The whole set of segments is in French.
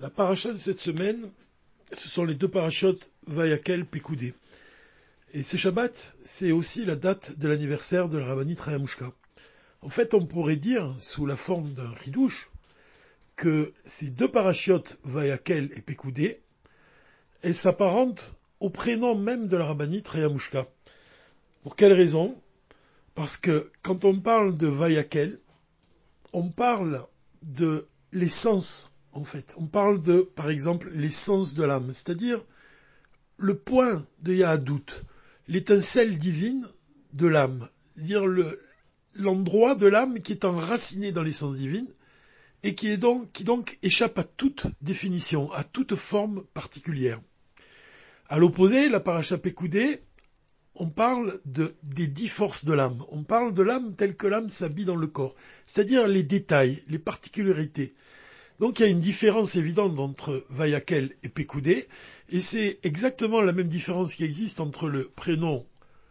La paracha de cette semaine, ce sont les deux parachutes Vayakel Pekoudé. Et ce Shabbat, c'est aussi la date de l'anniversaire de la Rabbani Trayamushka. En fait, on pourrait dire, sous la forme d'un ridouche, que ces deux parachutes Vayakel et Pekoudé, elles s'apparentent au prénom même de la Rabbani Trayamushka. Pour quelle raison? Parce que quand on parle de Vayakel, on parle de l'essence, en fait. On parle de, par exemple, l'essence de l'âme, c'est-à-dire le point de Yahadout, l'étincelle divine de l'âme, dire l'endroit de l'âme qui est enraciné dans l'essence divine et qui donc, échappe à toute définition, à toute forme particulière. À l'opposé, la paracha Pekoudé, on parle de, des dix forces de l'âme. On parle de l'âme telle que l'âme s'habille dans le corps. C'est-à-dire les détails, les particularités. Donc il y a une différence évidente entre Vayakel et Pekoudé, et c'est exactement la même différence qui existe entre le prénom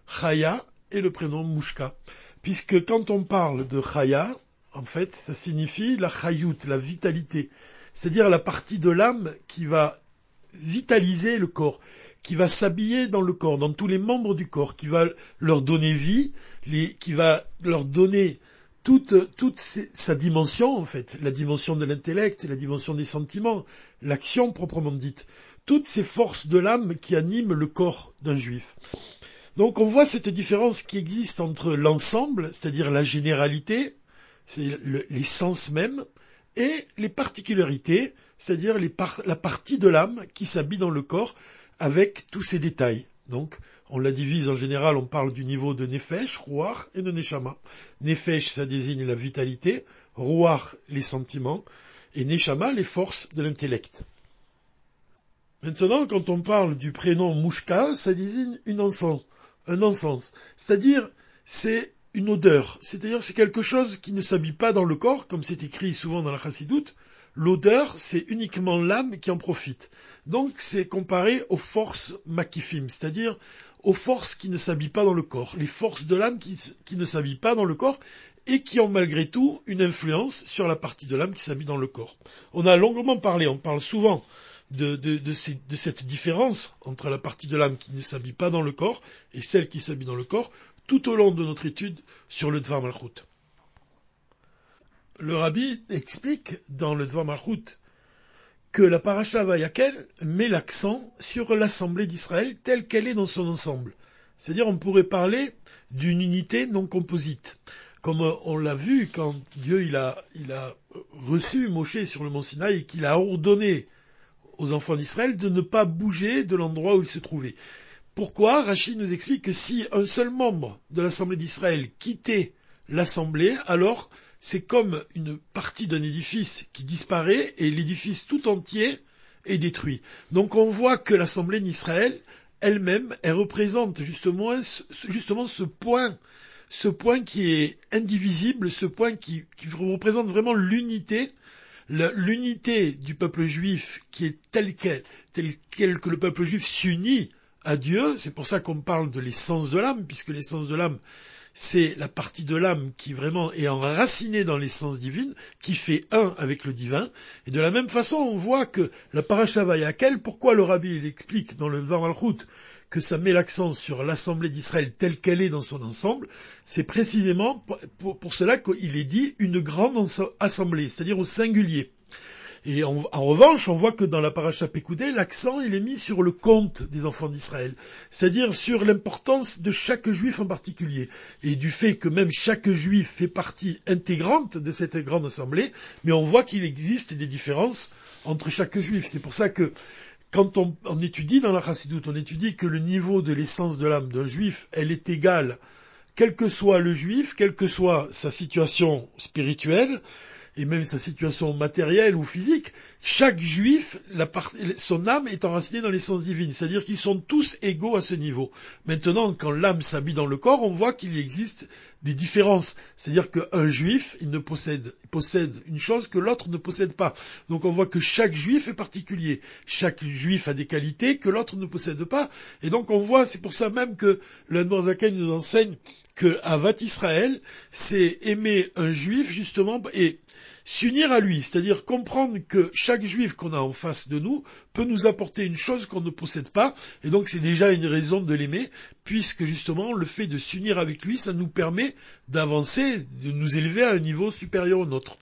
Chaya et le prénom Mouchka. Puisque quand on parle de Chaya, en fait, ça signifie la Chayout, la vitalité. C'est-à-dire la partie de l'âme qui va vitaliser le corps, qui va s'habiller dans le corps, dans tous les membres du corps, qui va leur donner vie, qui va leur donner toute, toute sa dimension, en fait, la dimension de l'intellect, la dimension des sentiments, l'action proprement dite, toutes ces forces de l'âme qui animent le corps d'un juif. Donc on voit cette différence qui existe entre l'ensemble, c'est-à-dire la généralité, c'est l'essence même, et les particularités, c'est-à-dire la partie de l'âme qui s'habille dans le corps avec tous ces détails. Donc, on la divise en général, on parle du niveau de Nefesh, Rouar et de Neshama. Nefesh, ça désigne la vitalité, Rouar, les sentiments, et Neshama, les forces de l'intellect. Maintenant, quand on parle du prénom Mouchka, ça désigne une encens, un encens. C'est-à-dire, c'est une odeur. C'est-à-dire, c'est quelque chose qui ne s'habille pas dans le corps, comme c'est écrit souvent dans la chassidoute. L'odeur, c'est uniquement l'âme qui en profite. Donc, c'est comparé aux forces makifim, c'est-à-dire aux forces qui ne s'habillent pas dans le corps, les forces de l'âme qui, ne s'habillent pas dans le corps et qui ont malgré tout une influence sur la partie de l'âme qui s'habille dans le corps. On a longuement parlé, on parle souvent de, cette différence entre la partie de l'âme qui ne s'habille pas dans le corps et celle qui s'habille dans le corps tout au long de notre étude sur le Dvar Malchut. Le rabbi explique dans le Dvar que la paracha Vayakel met l'accent sur l'assemblée d'Israël telle qu'elle est dans son ensemble. C'est-à-dire on pourrait parler d'une unité non composite. Comme on l'a vu quand Dieu il a, il a reçu Moshe sur le mont Sinaï et qu'il a ordonné aux enfants d'Israël de ne pas bouger de l'endroit où ils se trouvaient. Pourquoi Rachid nous explique que si un seul membre de l'assemblée d'Israël quittait l'assemblée, alors c'est comme une partie d'un édifice qui disparaît et l'édifice tout entier est détruit. Donc on voit que l'Assemblée d'Israël elle-même, elle représente justement, ce point, ce point qui est indivisible, ce point qui, représente vraiment l'unité, l'unité du peuple juif qui est telle qu'elle, telle qu'elle que le peuple juif s'unit à Dieu. C'est pour ça qu'on parle de l'essence de l'âme, puisque l'essence de l'âme, c'est la partie de l'âme qui vraiment est enracinée dans l'essence divine, qui fait un avec le divin. Et de la même façon, on voit que la paracha Vayakel, pourquoi le rabbi il explique dans le Zamalchut que ça met l'accent sur l'assemblée d'Israël telle qu'elle est dans son ensemble, c'est précisément pour cela qu'il est dit une grande assemblée, c'est-à-dire au singulier. Et en, revanche, on voit que dans la paracha Pécoudé, l'accent il est mis sur le compte des enfants d'Israël, c'est-à-dire sur l'importance de chaque juif en particulier, et du fait que même chaque juif fait partie intégrante de cette grande assemblée, mais on voit qu'il existe des différences entre chaque juif. C'est pour ça que quand on, étudie dans la chassidoute, on étudie que le niveau de l'essence de l'âme d'un juif, elle est égale, quel que soit le juif, quelle que soit sa situation spirituelle, et même sa situation matérielle ou physique, chaque juif, son âme est enracinée dans l'essence divine, c'est-à-dire qu'ils sont tous égaux à ce niveau. Maintenant, quand l'âme s'habille dans le corps, on voit qu'il existe des différences, c'est-à-dire qu'un juif, il ne possède, possède une chose que l'autre ne possède pas. Donc on voit que chaque juif est particulier, chaque juif a des qualités que l'autre ne possède pas, et donc on voit, c'est pour ça même que Zaken nous enseigne que Avat Israël, c'est aimer un juif justement et s'unir à lui, c'est-à-dire comprendre que chaque juif qu'on a en face de nous peut nous apporter une chose qu'on ne possède pas, et donc c'est déjà une raison de l'aimer, puisque justement le fait de s'unir avec lui, ça nous permet d'avancer, de nous élever à un niveau supérieur au nôtre.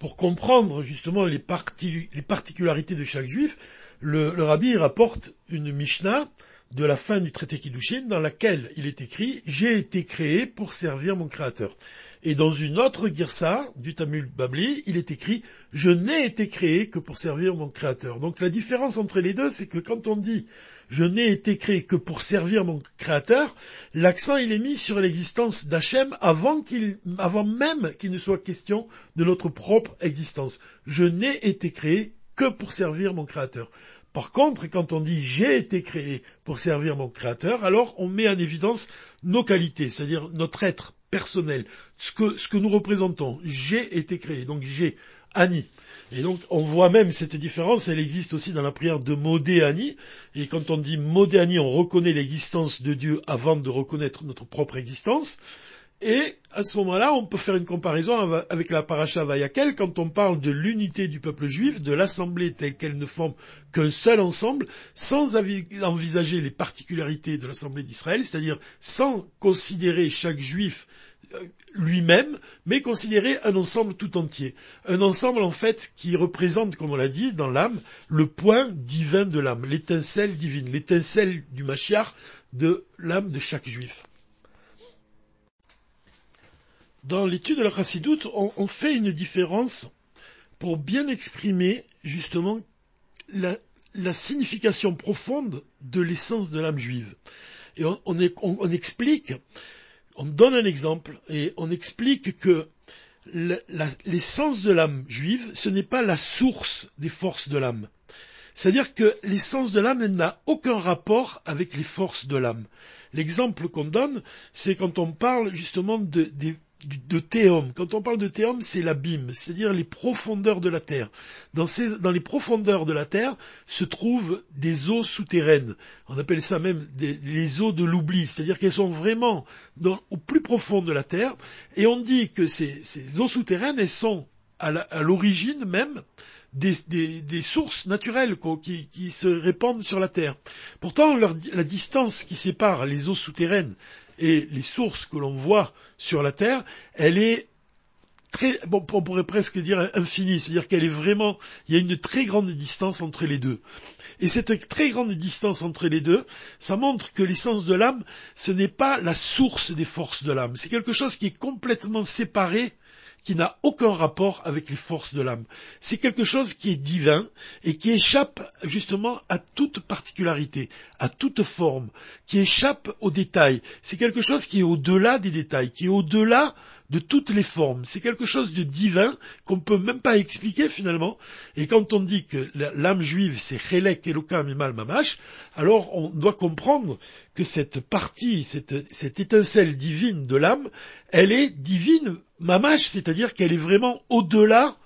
Pour comprendre justement les, particularités de chaque juif, le, le rabbi rapporte une Mishnah de la fin du traité Kiddushin dans laquelle il est écrit J'ai été créé pour servir mon créateur. Et dans une autre girsa du Tamil Babli, il est écrit Je n'ai été créé que pour servir mon créateur. Donc la différence entre les deux, c'est que quand on dit Je n'ai été créé que pour servir mon créateur, l'accent il est mis sur l'existence d'Hachem avant avant même qu'il ne soit question de notre propre existence. Je n'ai été créé que pour servir mon créateur. Par contre, quand on dit j'ai été créé pour servir mon créateur, alors on met en évidence nos qualités, c'est-à-dire notre être personnel, ce que, nous représentons. J'ai été créé, donc j'ai, Annie. Et donc on voit même cette différence, elle existe aussi dans la prière de Modé Annie. Et quand on dit Modé Annie, on reconnaît l'existence de Dieu avant de reconnaître notre propre existence. Et à ce moment-là, on peut faire une comparaison avec la paracha Vayakel quand on parle de l'unité du peuple juif, de l'assemblée telle qu'elle ne forme qu'un seul ensemble, sans envisager les particularités de l'assemblée d'Israël, c'est-à-dire sans considérer chaque juif euh, lui-même, mais considérer un ensemble tout entier. Un ensemble en fait qui représente, comme on l'a dit, dans l'âme, le point divin de l'âme, l'étincelle divine, l'étincelle du Mashiach de l'âme de chaque juif dans l'étude de la chassidoute, on, fait une différence pour bien exprimer justement la, signification profonde de l'essence de l'âme juive. Et on, explique, on donne un exemple, et on explique que l'essence de l'âme juive, ce n'est pas la source des forces de l'âme. C'est-à-dire que l'essence de l'âme n'a aucun rapport avec les forces de l'âme. L'exemple qu'on donne, c'est quand on parle justement de, des de théum. Quand on parle de théum, c'est l'abîme, c'est-à-dire les profondeurs de la terre. Dans, les profondeurs de la terre se trouvent des eaux souterraines. On appelle ça même les eaux de l'oubli, c'est-à-dire qu'elles sont vraiment au plus profond de la terre. Et on dit que ces, eaux souterraines, elles sont à l'origine même des, sources naturelles qui, se répandent sur la Terre. Pourtant, la distance qui sépare les eaux souterraines et les sources que l'on voit sur la Terre, elle est très, bon, on pourrait presque dire infinie, c'est-à-dire qu'elle est vraiment, il y a une très grande distance entre les deux. Et cette très grande distance entre les deux, ça montre que l'essence de l'âme, ce n'est pas la source des forces de l'âme, c'est quelque chose qui est complètement séparé qui n'a aucun rapport avec les forces de l'âme. C'est quelque chose qui est divin et qui échappe justement à toute particularité, à toute forme, qui échappe aux détails. C'est quelque chose qui est au-delà des détails, qui est au-delà de toutes les formes. C'est quelque chose de divin qu'on ne peut même pas expliquer finalement. Et quand on dit que l'âme juive c'est Chelek, Elokam et Mamash, alors on doit comprendre que cette partie, cette, cette étincelle divine de l'âme, elle est divine Mamash, c'est-à-dire qu'elle est vraiment au-delà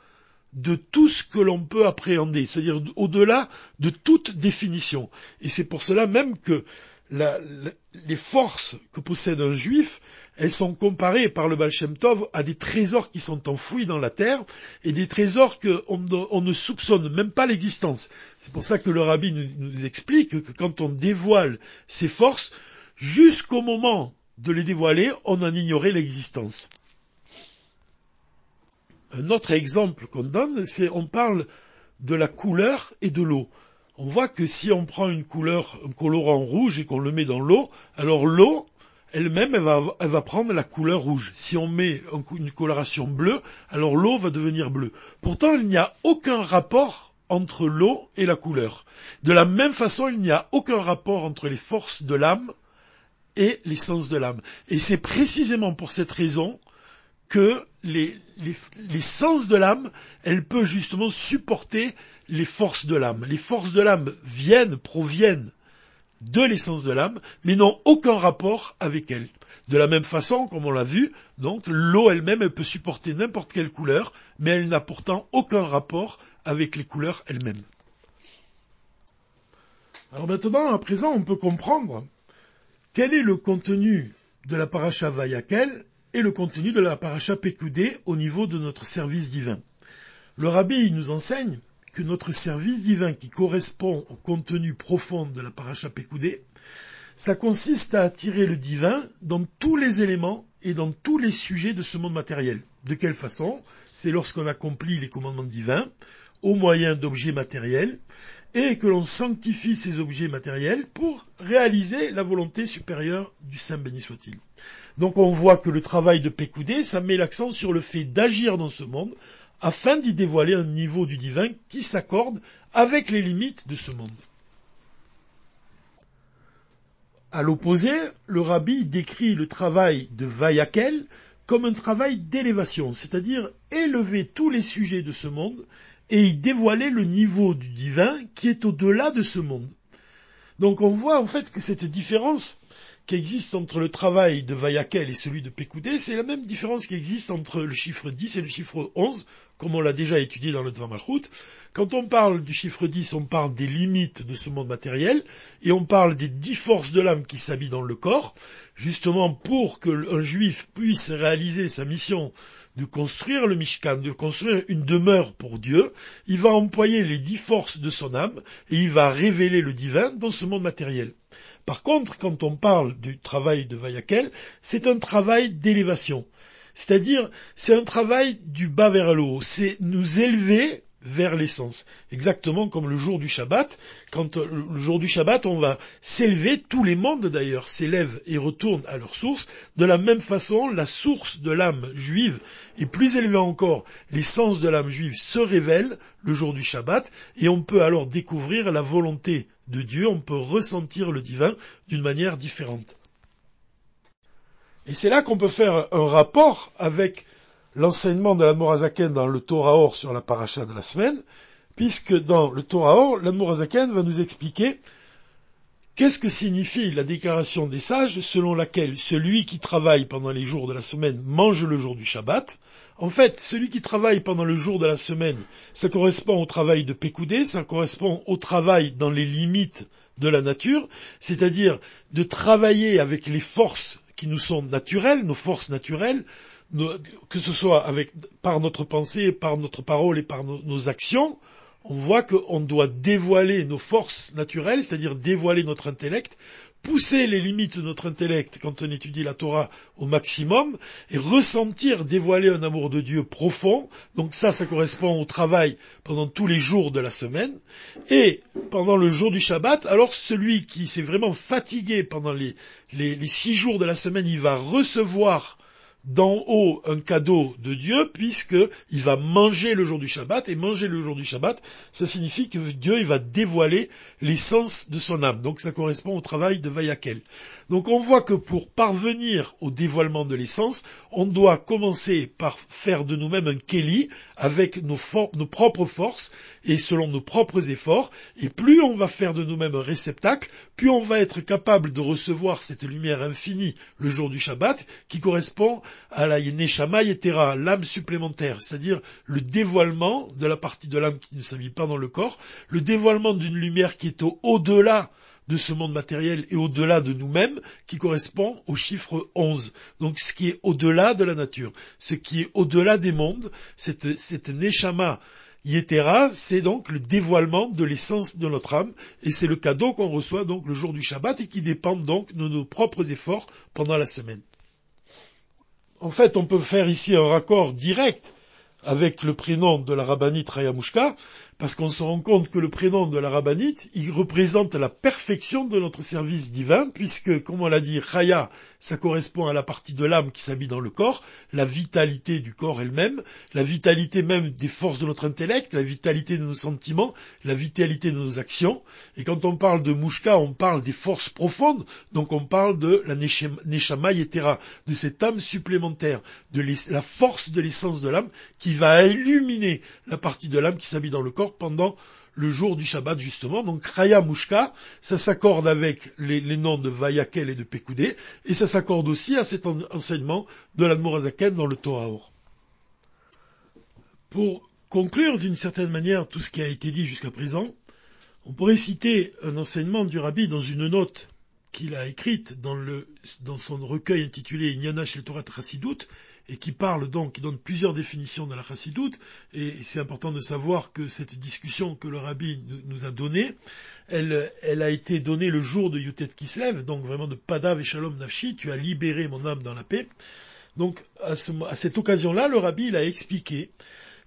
de tout ce que l'on peut appréhender, c'est-à-dire au-delà de toute définition. Et c'est pour cela même que les forces que possède un juif, elles sont comparées par le Baal Shem Tov à des trésors qui sont enfouis dans la terre et des trésors qu'on ne soupçonne même pas l'existence. C'est pour ça que le rabbi nous, explique que quand on dévoile ces forces, jusqu'au moment de les dévoiler, on en ignorait l'existence. Un autre exemple qu'on donne, c'est on parle de la couleur et de l'eau on voit que si on prend une couleur, un colorant rouge et qu'on le met dans l'eau, alors l'eau elle-même, elle va, prendre la couleur rouge. Si on met une coloration bleue, alors l'eau va devenir bleue. Pourtant, il n'y a aucun rapport entre l'eau et la couleur. De la même façon, il n'y a aucun rapport entre les forces de l'âme et l'essence de l'âme. Et c'est précisément pour cette raison que les, les, sens de l'âme, elle peut justement supporter les forces de l'âme. Les forces de l'âme viennent, proviennent de l'essence de l'âme, mais n'ont aucun rapport avec elle. De la même façon, comme on l'a vu, donc l'eau elle-même, elle peut supporter n'importe quelle couleur, mais elle n'a pourtant aucun rapport avec les couleurs elles-mêmes. Alors maintenant, à présent, on peut comprendre quel est le contenu de la paracha Vayakel et le contenu de la paracha Pekoudé au niveau de notre service divin. Le rabbi nous enseigne que notre service divin qui correspond au contenu profond de la paracha Pekoudé, ça consiste à attirer le divin dans tous les éléments et dans tous les sujets de ce monde matériel. De quelle façon? C'est lorsqu'on accomplit les commandements divins au moyen d'objets matériels et que l'on sanctifie ces objets matériels pour réaliser la volonté supérieure du Saint béni soit-il. Donc on voit que le travail de Pécoudé, ça met l'accent sur le fait d'agir dans ce monde afin d'y dévoiler un niveau du divin qui s'accorde avec les limites de ce monde. À l'opposé, le rabbi décrit le travail de Vayakel comme un travail d'élévation, c'est-à-dire élever tous les sujets de ce monde et y dévoiler le niveau du divin qui est au-delà de ce monde. Donc on voit en fait que cette différence qui existe entre le travail de Vayakel et celui de Pécoudé, c'est la même différence qui existe entre le chiffre 10 et le chiffre 11, comme on l'a déjà étudié dans le Dvar Quand on parle du chiffre 10, on parle des limites de ce monde matériel, et on parle des dix forces de l'âme qui s'habillent dans le corps, justement pour qu'un juif puisse réaliser sa mission de construire le Mishkan, de construire une demeure pour Dieu, il va employer les dix forces de son âme, et il va révéler le divin dans ce monde matériel. Par contre, quand on parle du travail de Vayakel, c'est un travail d'élévation. C'est-à-dire, c'est un travail du bas vers le haut. C'est nous élever vers l'essence. Exactement comme le jour du Shabbat. Quand euh, le jour du Shabbat, on va s'élever, tous les mondes d'ailleurs s'élèvent et retournent à leur source. De la même façon, la source de l'âme juive est plus élevée encore. L'essence de l'âme juive se révèle le jour du Shabbat et on peut alors découvrir la volonté de Dieu, on peut ressentir le divin d'une manière différente. Et c'est là qu'on peut faire un rapport avec l'enseignement de l'Admorazaken dans le Torah Or sur la paracha de la semaine, puisque dans le Torah Or, l'Admorazaken va nous expliquer qu'est-ce que signifie la déclaration des sages selon laquelle celui qui travaille pendant les jours de la semaine mange le jour du Shabbat. En fait, celui qui travaille pendant le jour de la semaine, ça correspond au travail de Pécoudé, ça correspond au travail dans les limites de la nature, c'est-à-dire de travailler avec les forces qui nous sont naturelles, nos forces naturelles, que ce soit par notre pensée, par notre parole et par nos actions, on voit qu'on doit dévoiler nos forces naturelles, c'est-à-dire dévoiler notre intellect, pousser les limites de notre intellect quand on étudie la Torah au maximum et ressentir, dévoiler un amour de Dieu profond. Donc ça, ça correspond au travail pendant tous les jours de la semaine. Et pendant le jour du Shabbat, alors celui qui s'est vraiment fatigué pendant les six jours de la semaine, il va recevoir d'en haut un cadeau de Dieu puisqu'il va manger le jour du Shabbat et manger le jour du Shabbat, ça signifie que Dieu il va dévoiler l'essence de son âme. Donc ça correspond au travail de Vayakel. Donc on voit que pour parvenir au dévoilement de l'essence, on doit commencer par faire de nous-mêmes un Keli avec nos, nos, propres forces et selon nos propres efforts. Et plus on va faire de nous-mêmes un réceptacle, plus on va être capable de recevoir cette lumière infinie le jour du Shabbat qui correspond à la Neshama Yetera, l'âme supplémentaire, c'est-à-dire le dévoilement de la partie de l'âme qui ne s'habille pas dans le corps, le dévoilement d'une lumière qui est au-delà de ce monde matériel et au-delà de nous-mêmes, qui correspond au chiffre 11. Donc ce qui est au-delà de la nature, ce qui est au-delà des mondes, cette, cette Neshama Yetera, c'est donc le dévoilement de l'essence de notre âme, et c'est le cadeau qu'on reçoit donc le jour du Shabbat et qui dépend donc de nos propres efforts pendant la semaine. En fait, on peut faire ici un raccord direct avec le prénom de la rabbinite Rayamushka, parce qu'on se rend compte que le prénom de la rabbinite, il représente la perfection de notre service divin, puisque, comme on l'a dit, Chaya, ça correspond à la partie de l'âme qui s'habille dans le corps, la vitalité du corps elle-même, la vitalité même des forces de notre intellect, la vitalité de nos sentiments, la vitalité de nos actions. Et quand on parle de Mouchka, on parle des forces profondes, donc on parle de la Neshama Yetera, de cette âme supplémentaire, de la force de l'essence de l'âme qui va illuminer la partie de l'âme qui s'habille dans le corps pendant le jour du Shabbat justement. Donc Raya Mushka, ça s'accorde avec les, noms de Vayakel et de Pekoudé, et ça s'accorde aussi à cet enseignement de l'Admorazaken dans le Torah. Pour conclure d'une certaine manière tout ce qui a été dit jusqu'à présent, on pourrait citer un enseignement du Rabbi dans une note qu'il a écrite dans, son recueil intitulé Inyana shel Torah Chassidut, et qui parle donc, qui donne plusieurs définitions de la Chassidoute, et c'est important de savoir que cette discussion que le rabbi nous a donnée, elle, a été donnée le jour de Yutet Kislev, donc vraiment de Padav et Shalom Nafshi, tu as libéré mon âme dans la paix. Donc à, cette occasion-là, le rabbi il a expliqué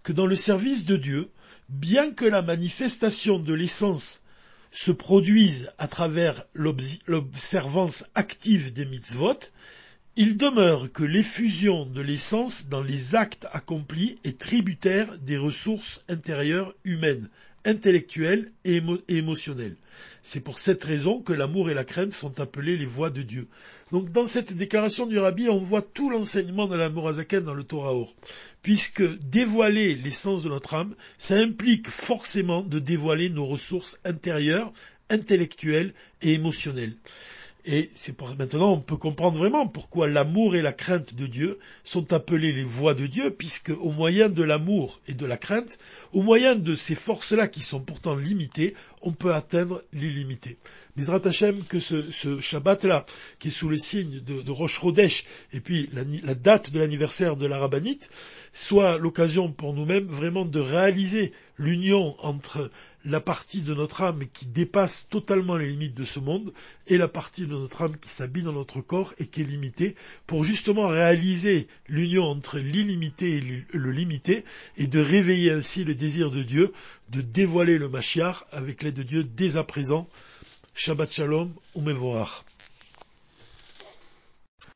que dans le service de Dieu, bien que la manifestation de l'essence se produise à travers l'observance active des mitzvot, il demeure que l'effusion de l'essence dans les actes accomplis est tributaire des ressources intérieures humaines, intellectuelles et, émotionnelles. C'est pour cette raison que l'amour et la crainte sont appelés les voies de Dieu. Donc dans cette déclaration du Rabbi, on voit tout l'enseignement de l'amour azaken dans le Torah Or. Puisque dévoiler l'essence de notre âme, ça implique forcément de dévoiler nos ressources intérieures, intellectuelles et émotionnelles. Et c'est pour maintenant on peut comprendre vraiment pourquoi l'amour et la crainte de Dieu sont appelés les voies de Dieu, puisque au moyen de l'amour et de la crainte, au moyen de ces forces-là qui sont pourtant limitées, on peut atteindre l'illimité. Misrat Hashem, que ce, Shabbat-là, qui est sous le signe de, Rosh Chodesh, et puis la, date de l'anniversaire de la Rabbanite, soit l'occasion pour nous-mêmes vraiment de réaliser l'union entre la partie de notre âme qui dépasse totalement les limites de ce monde et la partie de notre âme qui s'habille dans notre corps et qui est limitée pour justement réaliser l'union entre l'illimité et le limité et de réveiller ainsi le désir de Dieu de dévoiler le Mashiach avec l'aide de Dieu dès à présent. Shabbat Shalom, Umevorach.